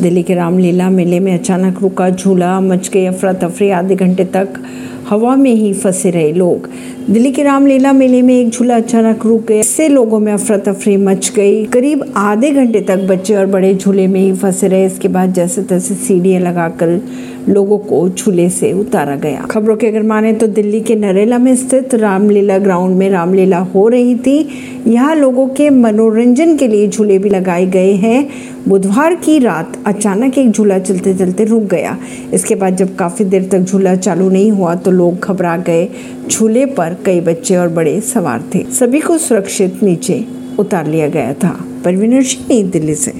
दिल्ली के रामलीला मेले में अचानक रुका झूला मच गई अफरा तफरी आधे घंटे तक हवा में ही फंसे रहे लोग। दिल्ली के रामलीला मेले में एक झूला अचानक रुक गया। इससे लोगों में अफरा तफरी मच गई। करीब आधे घंटे तक बच्चे और बड़े झूले में ही फंसे रहे। इसके बाद जैसे तैसे सीढ़ियाँ लगाकर लोगों को झूले से उतारा गया। खबरों के अगर माने तो दिल्ली के नरेला में स्थित रामलीला ग्राउंड में रामलीला हो रही थी। यहाँ लोगों के मनोरंजन के लिए झूले भी लगाए गए हैं। बुधवार की रात अचानक एक झूला चलते चलते रुक गया। इसके बाद जब काफ़ी देर तक झूला चालू नहीं हुआ तो लोग घबरा गए। झूले पर कई बच्चे और बड़े सवार थे। सभी को सुरक्षित नीचे उतार लिया गया था। परवीन सिंह, दिल्ली से।